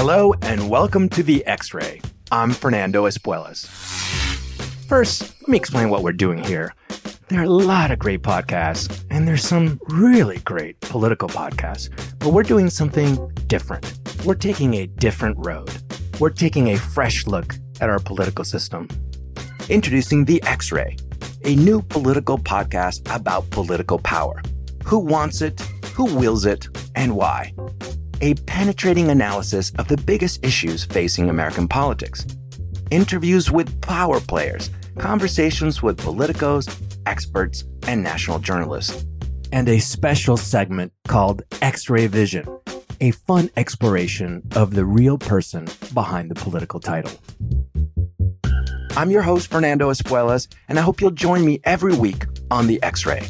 Hello and welcome to the X Ray. I'm Fernando Espuelas. First, let me explain what we're doing here. There are a lot of great podcasts, and there's some really great political podcasts, but we're doing something different. We're taking a different road. We're taking a fresh look at our political system. Introducing The X Ray, a new political podcast about political power. Who wants it, who wills it, and why? A penetrating analysis of the biggest issues facing American politics. Interviews with power players, conversations with politicos, experts, and national journalists. And a special segment called X Ray Vision, a fun exploration of the real person behind the political title. I'm your host, Fernando Espuelas, and I hope you'll join me every week on The X Ray.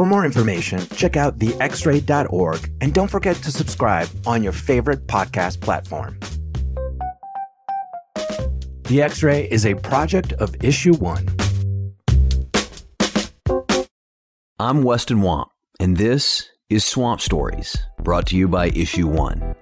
For more information, check out thexray.org and don't forget to subscribe on your favorite podcast platform. The X Ray is a project of Issue One. I'm Weston Wamp, and this is Swamp Stories, brought to you by Issue One.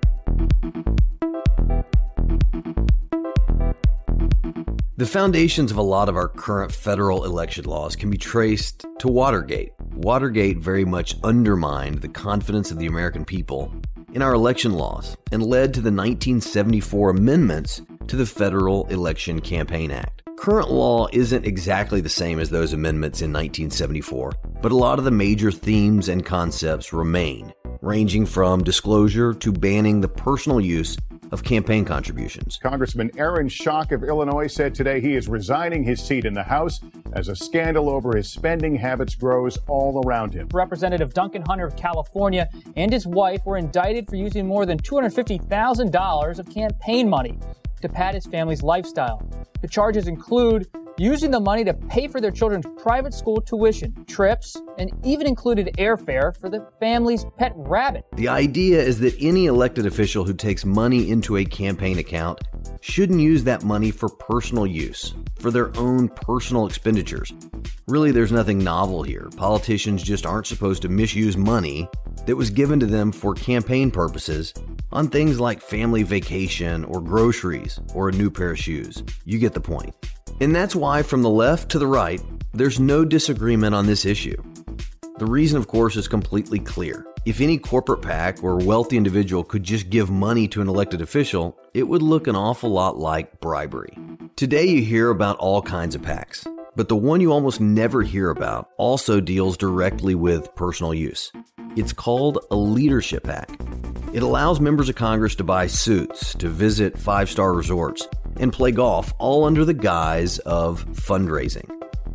The foundations of a lot of our current federal election laws can be traced to Watergate. Watergate very much undermined the confidence of the American people in our election laws and led to the 1974 amendments to the Federal Election Campaign Act. Current law isn't exactly the same as those amendments in 1974, but a lot of the major themes and concepts remain, ranging from disclosure to banning the personal use of campaign contributions. Congressman Aaron Schock of Illinois said today he is resigning his seat in the House as a scandal over his spending habits grows all around him. Representative Duncan Hunter of California and his wife were indicted for using more than $250,000 of campaign money to pad his family's lifestyle. The charges include using the money to pay for their children's private school tuition, trips, and even included airfare for the family's pet rabbit. The idea is that any elected official who takes money into a campaign account shouldn't use that money for personal use, for their own personal expenditures. Really, there's nothing novel here. Politicians just aren't supposed to misuse money that was given to them for campaign purposes on things like family vacation or groceries or a new pair of shoes. You get the point. And that's why, from the left to the right, there's no disagreement on this issue. The reason, of course, is completely clear. If any corporate PAC or wealthy individual could just give money to an elected official, it would look an awful lot like bribery. Today, you hear about all kinds of PACs, but the one you almost never hear about also deals directly with personal use. It's called a leadership PAC. It allows members of Congress to buy suits, to visit five star resorts, and play golf, all under the guise of fundraising.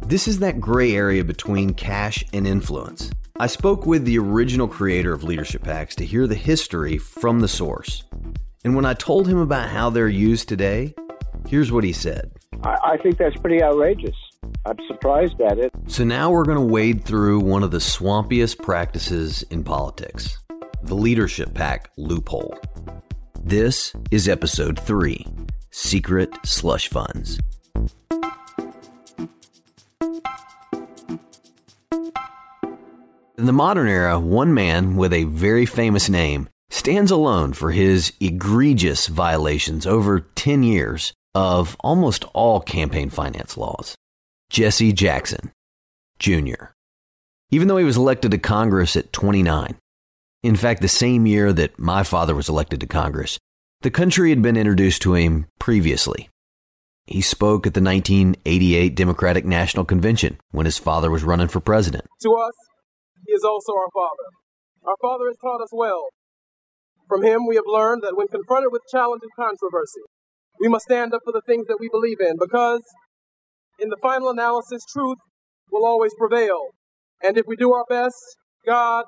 This is that gray area between cash and influence. I spoke with the original creator of Leadership PACs to hear the history from the source. And when I told him about how they're used today, here's what he said. I, I think that's pretty outrageous. I'm surprised at it. So now we're going to wade through one of the swampiest practices in politics the Leadership PAC loophole. This is episode 3 Secret Slush Funds. In the modern era, one man with a very famous name stands alone for his egregious violations over 10 years of almost all campaign finance laws. Jesse Jackson Jr. Even though he was elected to Congress at 29, in fact, the same year that my father was elected to Congress, the country had been introduced to him previously. He spoke at the 1988 Democratic National Convention when his father was running for president. To us, he is also our father. Our father has taught us well. From him, we have learned that when confronted with challenge and controversy, we must stand up for the things that we believe in because, in the final analysis, truth will always prevail. And if we do our best, God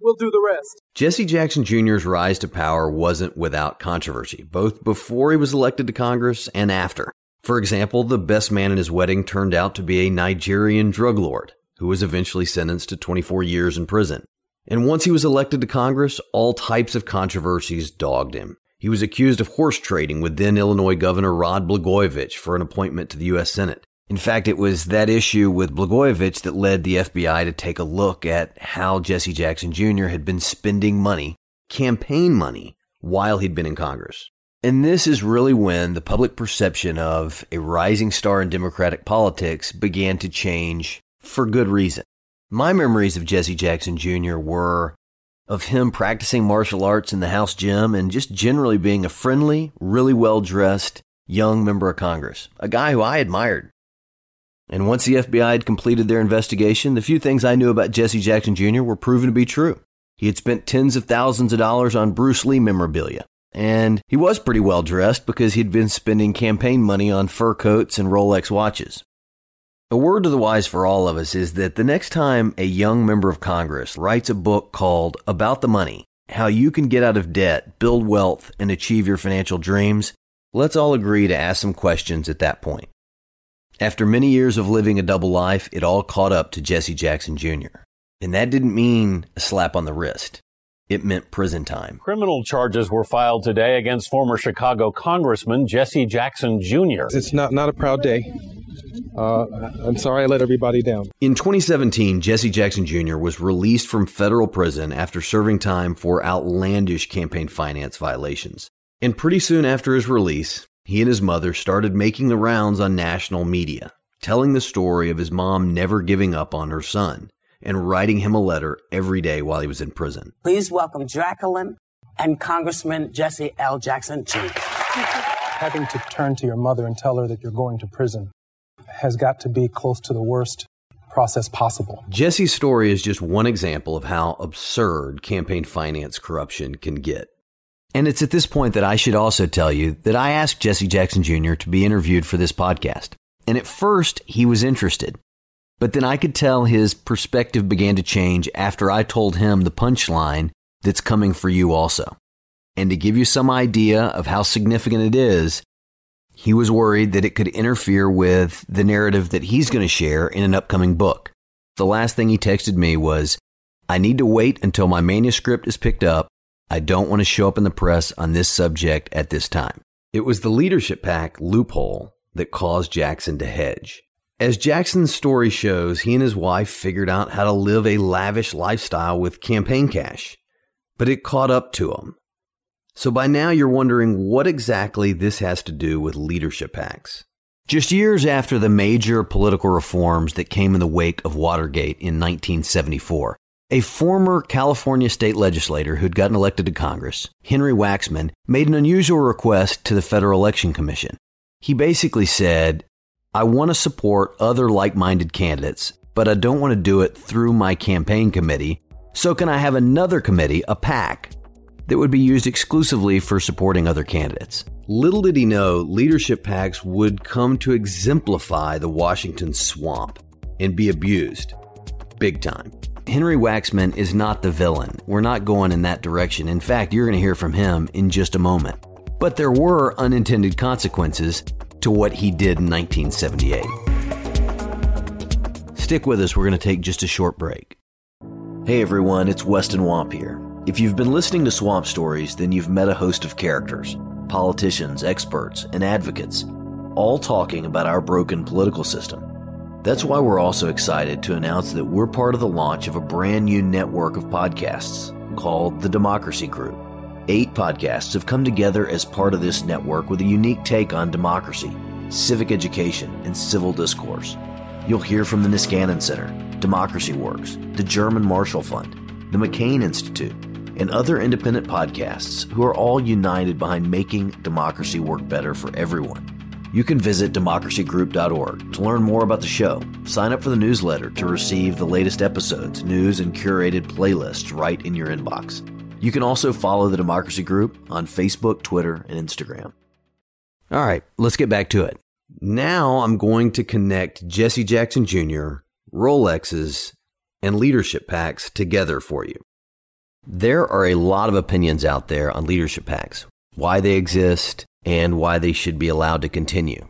will do the rest. Jesse Jackson Jr.'s rise to power wasn't without controversy, both before he was elected to Congress and after. For example, the best man in his wedding turned out to be a Nigerian drug lord who was eventually sentenced to 24 years in prison. And once he was elected to Congress, all types of controversies dogged him. He was accused of horse trading with then Illinois Governor Rod Blagojevich for an appointment to the U.S. Senate. In fact, it was that issue with Blagojevich that led the FBI to take a look at how Jesse Jackson Jr. had been spending money, campaign money, while he'd been in Congress. And this is really when the public perception of a rising star in Democratic politics began to change for good reason. My memories of Jesse Jackson Jr. were of him practicing martial arts in the house gym and just generally being a friendly, really well dressed young member of Congress, a guy who I admired. And once the FBI had completed their investigation, the few things I knew about Jesse Jackson Jr. were proven to be true. He had spent tens of thousands of dollars on Bruce Lee memorabilia. And he was pretty well dressed because he'd been spending campaign money on fur coats and Rolex watches. A word to the wise for all of us is that the next time a young member of Congress writes a book called About the Money, How You Can Get Out of Debt, Build Wealth, and Achieve Your Financial Dreams, let's all agree to ask some questions at that point. After many years of living a double life, it all caught up to Jesse Jackson Jr. And that didn't mean a slap on the wrist. It meant prison time. Criminal charges were filed today against former Chicago Congressman Jesse Jackson Jr. It's not, not a proud day. Uh, I'm sorry I let everybody down. In 2017, Jesse Jackson Jr. was released from federal prison after serving time for outlandish campaign finance violations. And pretty soon after his release, he and his mother started making the rounds on national media, telling the story of his mom never giving up on her son and writing him a letter every day while he was in prison. Please welcome Jacqueline and Congressman Jesse L. Jackson Jr. Having to turn to your mother and tell her that you're going to prison has got to be close to the worst process possible. Jesse's story is just one example of how absurd campaign finance corruption can get. And it's at this point that I should also tell you that I asked Jesse Jackson Jr. to be interviewed for this podcast. And at first, he was interested. But then I could tell his perspective began to change after I told him the punchline that's coming for you also. And to give you some idea of how significant it is, he was worried that it could interfere with the narrative that he's going to share in an upcoming book. The last thing he texted me was, I need to wait until my manuscript is picked up. I don't want to show up in the press on this subject at this time. It was the leadership PAC loophole that caused Jackson to hedge. As Jackson's story shows, he and his wife figured out how to live a lavish lifestyle with campaign cash, but it caught up to him. So by now you're wondering what exactly this has to do with leadership PACs. Just years after the major political reforms that came in the wake of Watergate in 1974, a former California state legislator who'd gotten elected to Congress, Henry Waxman, made an unusual request to the Federal Election Commission. He basically said, I want to support other like minded candidates, but I don't want to do it through my campaign committee. So, can I have another committee, a PAC, that would be used exclusively for supporting other candidates? Little did he know leadership PACs would come to exemplify the Washington swamp and be abused big time. Henry Waxman is not the villain. We're not going in that direction. In fact, you're going to hear from him in just a moment. But there were unintended consequences to what he did in 1978. Stick with us, we're going to take just a short break. Hey everyone, it's Weston Wamp here. If you've been listening to Swamp Stories, then you've met a host of characters politicians, experts, and advocates, all talking about our broken political system. That's why we're also excited to announce that we're part of the launch of a brand new network of podcasts called the Democracy Group. Eight podcasts have come together as part of this network with a unique take on democracy, civic education, and civil discourse. You'll hear from the Niskanen Center, Democracy Works, the German Marshall Fund, the McCain Institute, and other independent podcasts who are all united behind making democracy work better for everyone. You can visit democracygroup.org to learn more about the show, sign up for the newsletter to receive the latest episodes, news, and curated playlists right in your inbox. You can also follow the Democracy Group on Facebook, Twitter, and Instagram. All right, let's get back to it. Now I'm going to connect Jesse Jackson Jr., Rolexes, and leadership PACs together for you. There are a lot of opinions out there on leadership PACs, why they exist, and why they should be allowed to continue.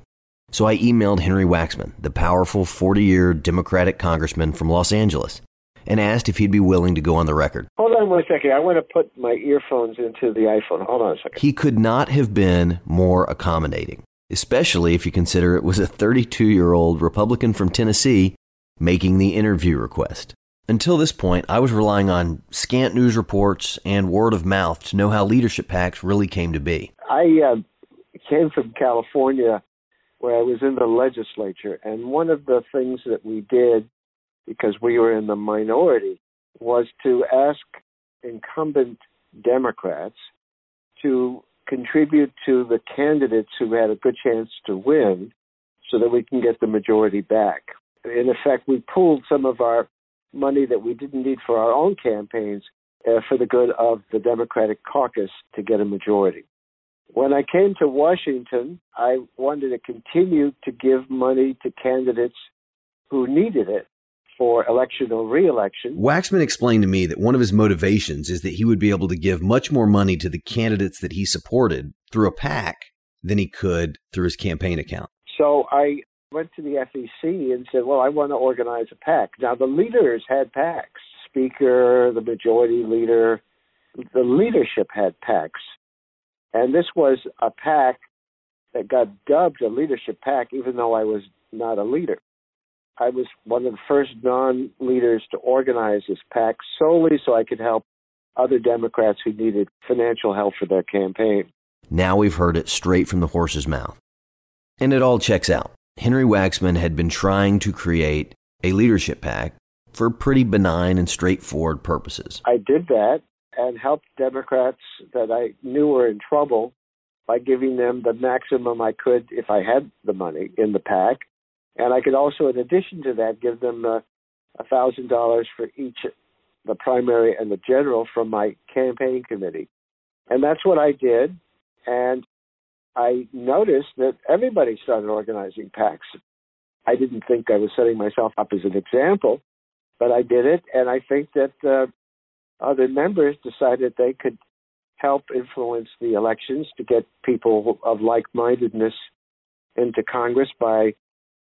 So I emailed Henry Waxman, the powerful 40 year Democratic congressman from Los Angeles, and asked if he'd be willing to go on the record. Hold on one second. I want to put my earphones into the iPhone. Hold on a second. He could not have been more accommodating, especially if you consider it was a 32 year old Republican from Tennessee making the interview request. Until this point, I was relying on scant news reports and word of mouth to know how leadership PACs really came to be. I uh, came from California where I was in the legislature, and one of the things that we did, because we were in the minority, was to ask incumbent Democrats to contribute to the candidates who had a good chance to win so that we can get the majority back. In effect, we pooled some of our money that we didn't need for our own campaigns uh, for the good of the Democratic caucus to get a majority. When I came to Washington, I wanted to continue to give money to candidates who needed it for election or reelection. Waxman explained to me that one of his motivations is that he would be able to give much more money to the candidates that he supported through a PAC than he could through his campaign account. So I went to the FEC and said, Well, I want to organize a PAC. Now, the leaders had PACs Speaker, the majority leader, the leadership had PACs. And this was a PAC that got dubbed a leadership PAC, even though I was not a leader. I was one of the first non leaders to organize this PAC solely so I could help other Democrats who needed financial help for their campaign. Now we've heard it straight from the horse's mouth. And it all checks out. Henry Waxman had been trying to create a leadership PAC for pretty benign and straightforward purposes. I did that and helped Democrats that I knew were in trouble by giving them the maximum I could if I had the money in the PAC. And I could also, in addition to that, give them uh, a thousand dollars for each, the primary and the general, from my campaign committee. And that's what I did. And I noticed that everybody started organizing PACs. I didn't think I was setting myself up as an example, but I did it, and I think that uh, other members decided they could help influence the elections to get people of like-mindedness into Congress by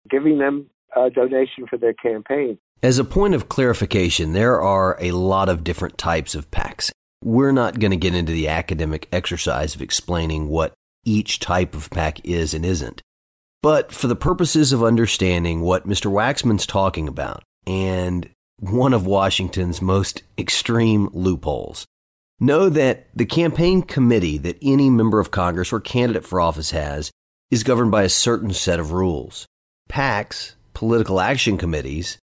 giving them a donation for their campaign. As a point of clarification, there are a lot of different types of PACs. We're not going to get into the academic exercise of explaining what each type of PAC is and isn't. But for the purposes of understanding what Mr. Waxman's talking about and one of Washington's most extreme loopholes, know that the campaign committee that any member of Congress or candidate for office has is governed by a certain set of rules. PACs, political action committees,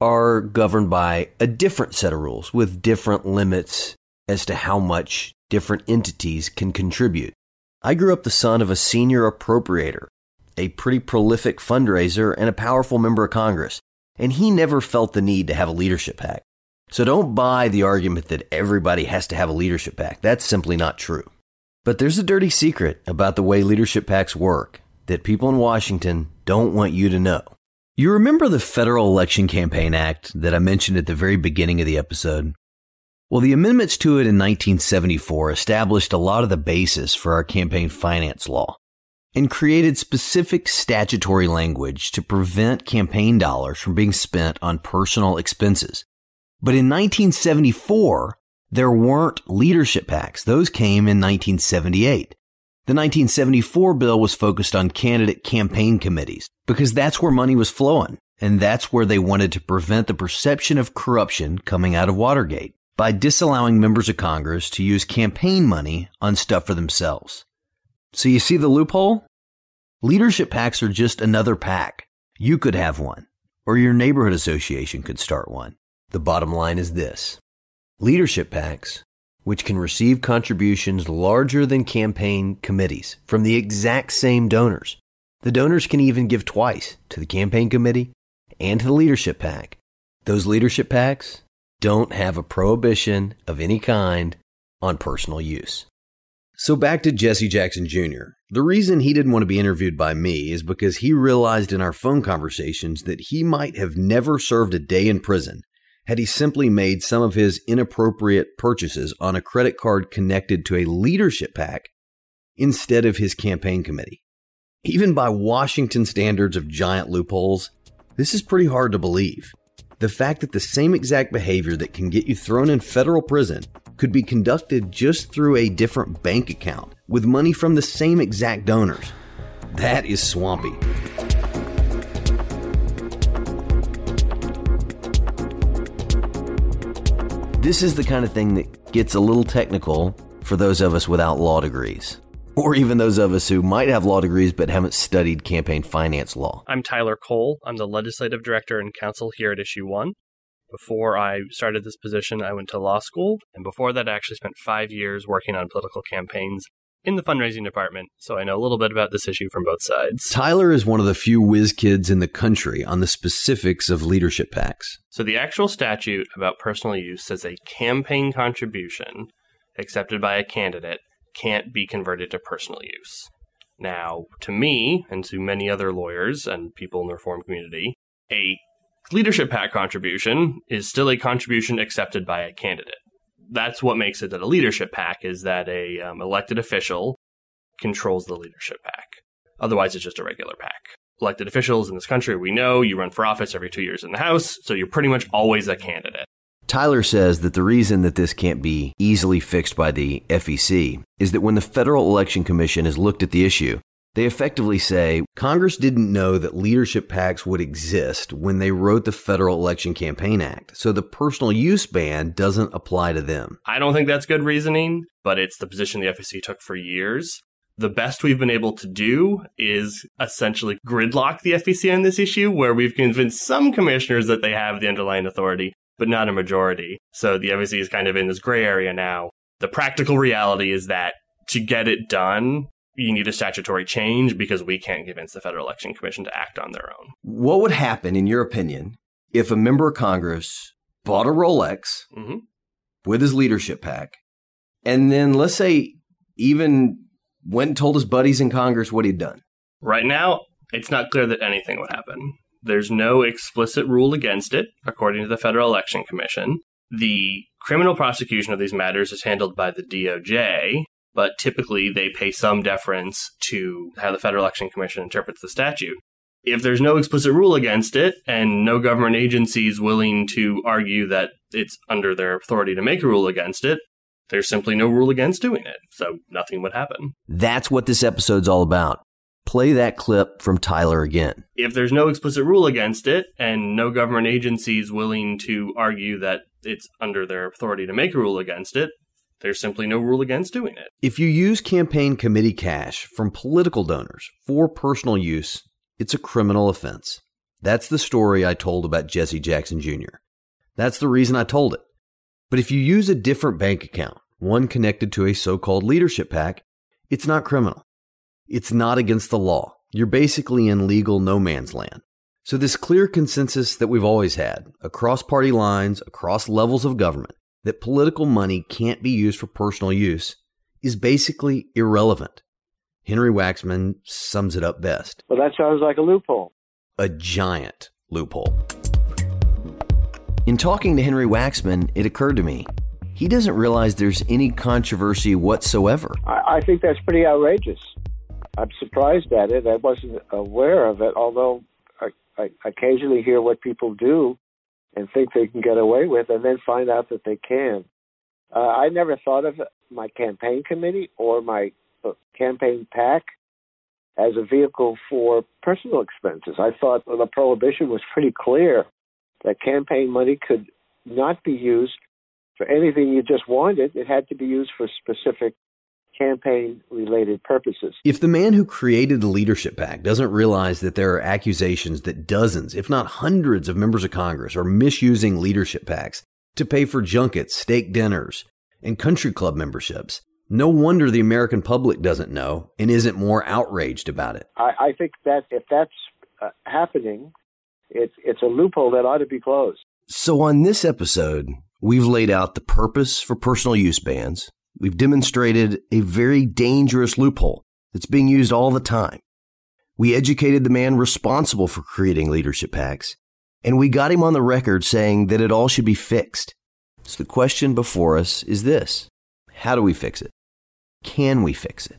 are governed by a different set of rules with different limits as to how much different entities can contribute. I grew up the son of a senior appropriator, a pretty prolific fundraiser, and a powerful member of Congress, and he never felt the need to have a leadership PAC. So don't buy the argument that everybody has to have a leadership PAC. That's simply not true. But there's a dirty secret about the way leadership PACs work that people in Washington don't want you to know. You remember the Federal Election Campaign Act that I mentioned at the very beginning of the episode? Well, the amendments to it in 1974 established a lot of the basis for our campaign finance law and created specific statutory language to prevent campaign dollars from being spent on personal expenses. But in 1974, there weren't leadership PACs. Those came in 1978. The 1974 bill was focused on candidate campaign committees because that's where money was flowing. And that's where they wanted to prevent the perception of corruption coming out of Watergate by disallowing members of Congress to use campaign money on stuff for themselves. So you see the loophole? Leadership PACs are just another PAC. You could have one, or your neighborhood association could start one. The bottom line is this. Leadership PACs, which can receive contributions larger than campaign committees from the exact same donors. The donors can even give twice to the campaign committee and to the leadership PAC. Those leadership PACs don't have a prohibition of any kind on personal use. So back to Jesse Jackson Jr. The reason he didn't want to be interviewed by me is because he realized in our phone conversations that he might have never served a day in prison had he simply made some of his inappropriate purchases on a credit card connected to a leadership PAC instead of his campaign committee. Even by Washington standards of giant loopholes, this is pretty hard to believe. The fact that the same exact behavior that can get you thrown in federal prison could be conducted just through a different bank account with money from the same exact donors. That is swampy. This is the kind of thing that gets a little technical for those of us without law degrees. Or even those of us who might have law degrees but haven't studied campaign finance law. I'm Tyler Cole. I'm the legislative director and counsel here at Issue One. Before I started this position, I went to law school, and before that, I actually spent five years working on political campaigns in the fundraising department, so I know a little bit about this issue from both sides. Tyler is one of the few whiz kids in the country on the specifics of leadership PACs. So, the actual statute about personal use says a campaign contribution accepted by a candidate can't be converted to personal use. Now, to me, and to many other lawyers and people in the reform community, a leadership PAC contribution is still a contribution accepted by a candidate that's what makes it that a leadership PAC is that a um, elected official controls the leadership PAC. Otherwise, it's just a regular PAC. Elected officials in this country, we know you run for office every two years in the House, so you're pretty much always a candidate. Tyler says that the reason that this can't be easily fixed by the FEC is that when the Federal Election Commission has looked at the issue, they effectively say Congress didn't know that leadership PACs would exist when they wrote the Federal Election Campaign Act, so the personal use ban doesn't apply to them. I don't think that's good reasoning, but it's the position the FEC took for years. The best we've been able to do is essentially gridlock the FEC on this issue, where we've convinced some commissioners that they have the underlying authority, but not a majority. So the FEC is kind of in this gray area now. The practical reality is that to get it done, you need a statutory change because we can't convince the Federal Election Commission to act on their own. What would happen, in your opinion, if a member of Congress bought a Rolex mm-hmm. with his leadership PAC, and then let's say even went and told his buddies in Congress what he'd done? Right now, it's not clear that anything would happen. There's no explicit rule against it, according to the Federal Election Commission. The criminal prosecution of these matters is handled by the DOJ, but typically they pay some deference to how the Federal Election Commission interprets the statute. If there's no explicit rule against it and no government agency is willing to argue that it's under their authority to make a rule against it, there's simply no rule against doing it. So nothing would happen. That's what this episode's all about. Play that clip from Tyler again. If there's no explicit rule against it and no government agency is willing to argue that it's under their authority to make a rule against it, there's simply no rule against doing it. If you use campaign committee cash from political donors for personal use, it's a criminal offense. That's the story I told about Jesse Jackson Jr. That's the reason I told it. But if you use a different bank account, one connected to a so called leadership PAC, it's not criminal. It's not against the law. You're basically in legal no man's land. So, this clear consensus that we've always had across party lines, across levels of government, that political money can't be used for personal use is basically irrelevant. Henry Waxman sums it up best. Well, that sounds like a loophole. A giant loophole. In talking to Henry Waxman, it occurred to me he doesn't realize there's any controversy whatsoever. I, I think that's pretty outrageous. I'm surprised at it. I wasn't aware of it, although I, I occasionally hear what people do and think they can get away with, and then find out that they can. Uh, I never thought of my campaign committee or my uh, campaign PAC as a vehicle for personal expenses. I thought the prohibition was pretty clear that campaign money could not be used for anything you just wanted. It had to be used for specific campaign related purposes. If the man who created the leadership PAC doesn't realize that there are accusations that dozens, if not hundreds, of members of Congress are misusing leadership PACs to pay for junkets, steak dinners, and country club memberships, no wonder the American public doesn't know and isn't more outraged about it. I, I think that if that's uh, happening, it's it's a loophole that ought to be closed. So on this episode, we've laid out the purpose for personal use bans, we've demonstrated a very dangerous loophole that's being used all the time. We educated the man responsible for creating leadership PACs, and we got him on the record saying that it all should be fixed. So the question before us is this How do we fix it? Can we fix it?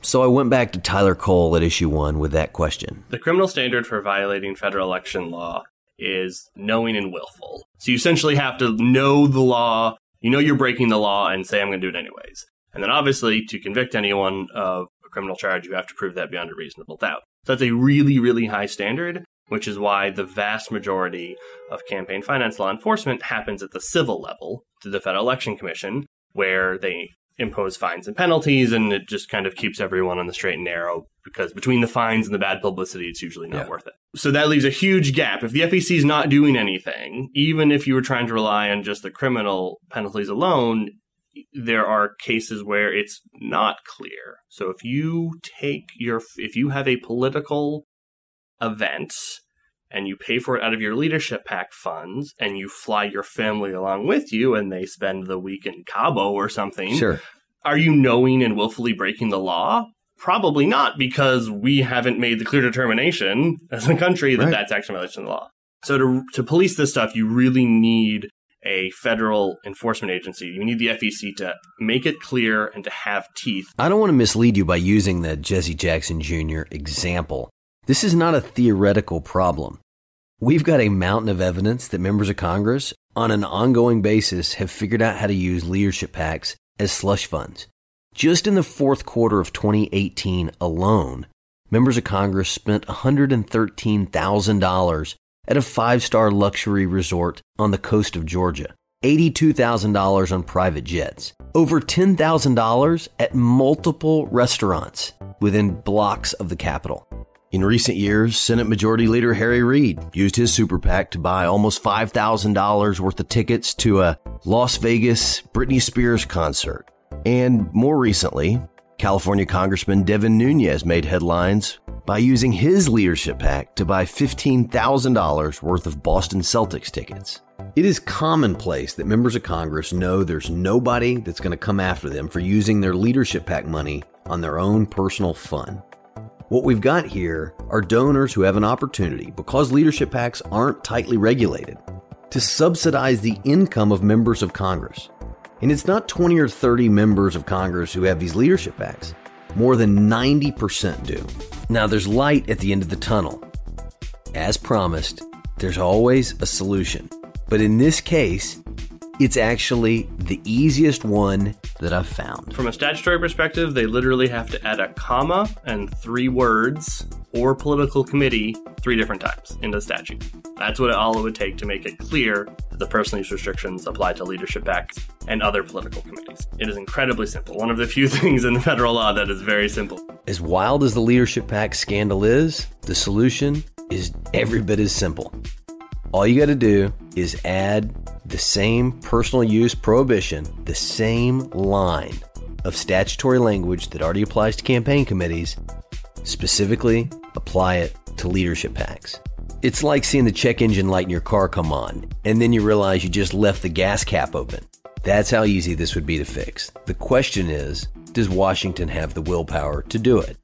So I went back to Tyler Cole at issue one with that question. The criminal standard for violating federal election law is knowing and willful. So you essentially have to know the law, you know you're breaking the law and say, I'm going to do it anyways. And then obviously, to convict anyone of a criminal charge, you have to prove that beyond a reasonable doubt. So that's a really, really high standard, which is why the vast majority of campaign finance law enforcement happens at the civil level through the Federal Election Commission, where they impose fines and penalties, and it just kind of keeps everyone on the straight and narrow because between the fines and the bad publicity, it's usually not Yeah. worth it. So that leaves a huge gap. If the FEC is not doing anything, even if you were trying to rely on just the criminal penalties alone, there are cases where it's not clear. So if you take your, if you have a political event and you pay for it out of your leadership PAC funds and you fly your family along with you and they spend the week in Cabo or something, Sure. are you knowing and willfully breaking the law? Probably not, because we haven't made the clear determination as a country that Right. that's actually a violation of the law. So to to police this stuff, you really need a federal enforcement agency. You need the FEC to make it clear and to have teeth. I don't want to mislead you by using the Jesse Jackson Jr. example. This is not a theoretical problem. We've got a mountain of evidence that members of Congress, on an ongoing basis, have figured out how to use leadership PACs as slush funds. Just in the fourth quarter of 2018 alone, members of Congress spent $113,000 at a five star luxury resort on the coast of Georgia, $82,000 on private jets, over $10,000 at multiple restaurants within blocks of the Capitol. In recent years, Senate Majority Leader Harry Reid used his super PAC to buy almost $5,000 worth of tickets to a Las Vegas Britney Spears concert. And more recently, California Congressman Devin Nunes made headlines by using his leadership PAC to buy $15,000 worth of Boston Celtics tickets. It is commonplace that members of Congress know there's nobody that's going to come after them for using their leadership PAC money on their own personal fun. What we've got here are donors who have an opportunity, because leadership PACs aren't tightly regulated, to subsidize the income of members of Congress. And it's not 20 or 30 members of Congress who have these leadership PACs. More than 90% do. Now, there's light at the end of the tunnel. As promised, there's always a solution. But in this case, it's actually the easiest one that I've found. From a statutory perspective, they literally have to add a comma and three words or political committee three different times into the statute. That's what all it would take to make it clear that the personal use restrictions apply to leadership PACs and other political committees. It is incredibly simple. One of the few things in federal law that is very simple. As wild as the leadership PAC scandal is, the solution is every bit as simple. All you got to do is add the same personal use prohibition, the same line of statutory language that already applies to campaign committees, specifically apply it to leadership PACs. It's like seeing the check engine light in your car come on, and then you realize you just left the gas cap open. That's how easy this would be to fix. The question is does Washington have the willpower to do it?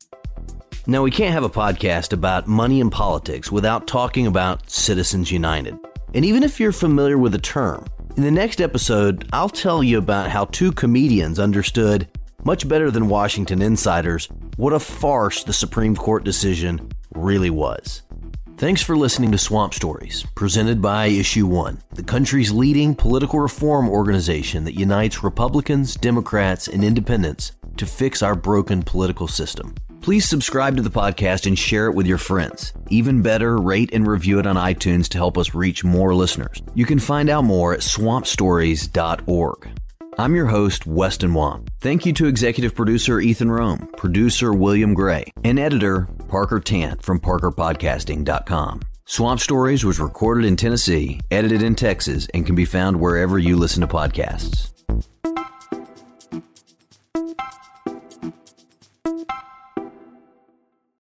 Now, we can't have a podcast about money and politics without talking about Citizens United. And even if you're familiar with the term, in the next episode, I'll tell you about how two comedians understood, much better than Washington insiders, what a farce the Supreme Court decision really was. Thanks for listening to Swamp Stories, presented by Issue One, the country's leading political reform organization that unites Republicans, Democrats, and independents to fix our broken political system. Please subscribe to the podcast and share it with your friends. Even better, rate and review it on iTunes to help us reach more listeners. You can find out more at swampstories.org. I'm your host, Weston Wamp. Thank you to executive producer Ethan Rome, producer William Gray, and editor Parker Tant from parkerpodcasting.com. Swamp Stories was recorded in Tennessee, edited in Texas, and can be found wherever you listen to podcasts.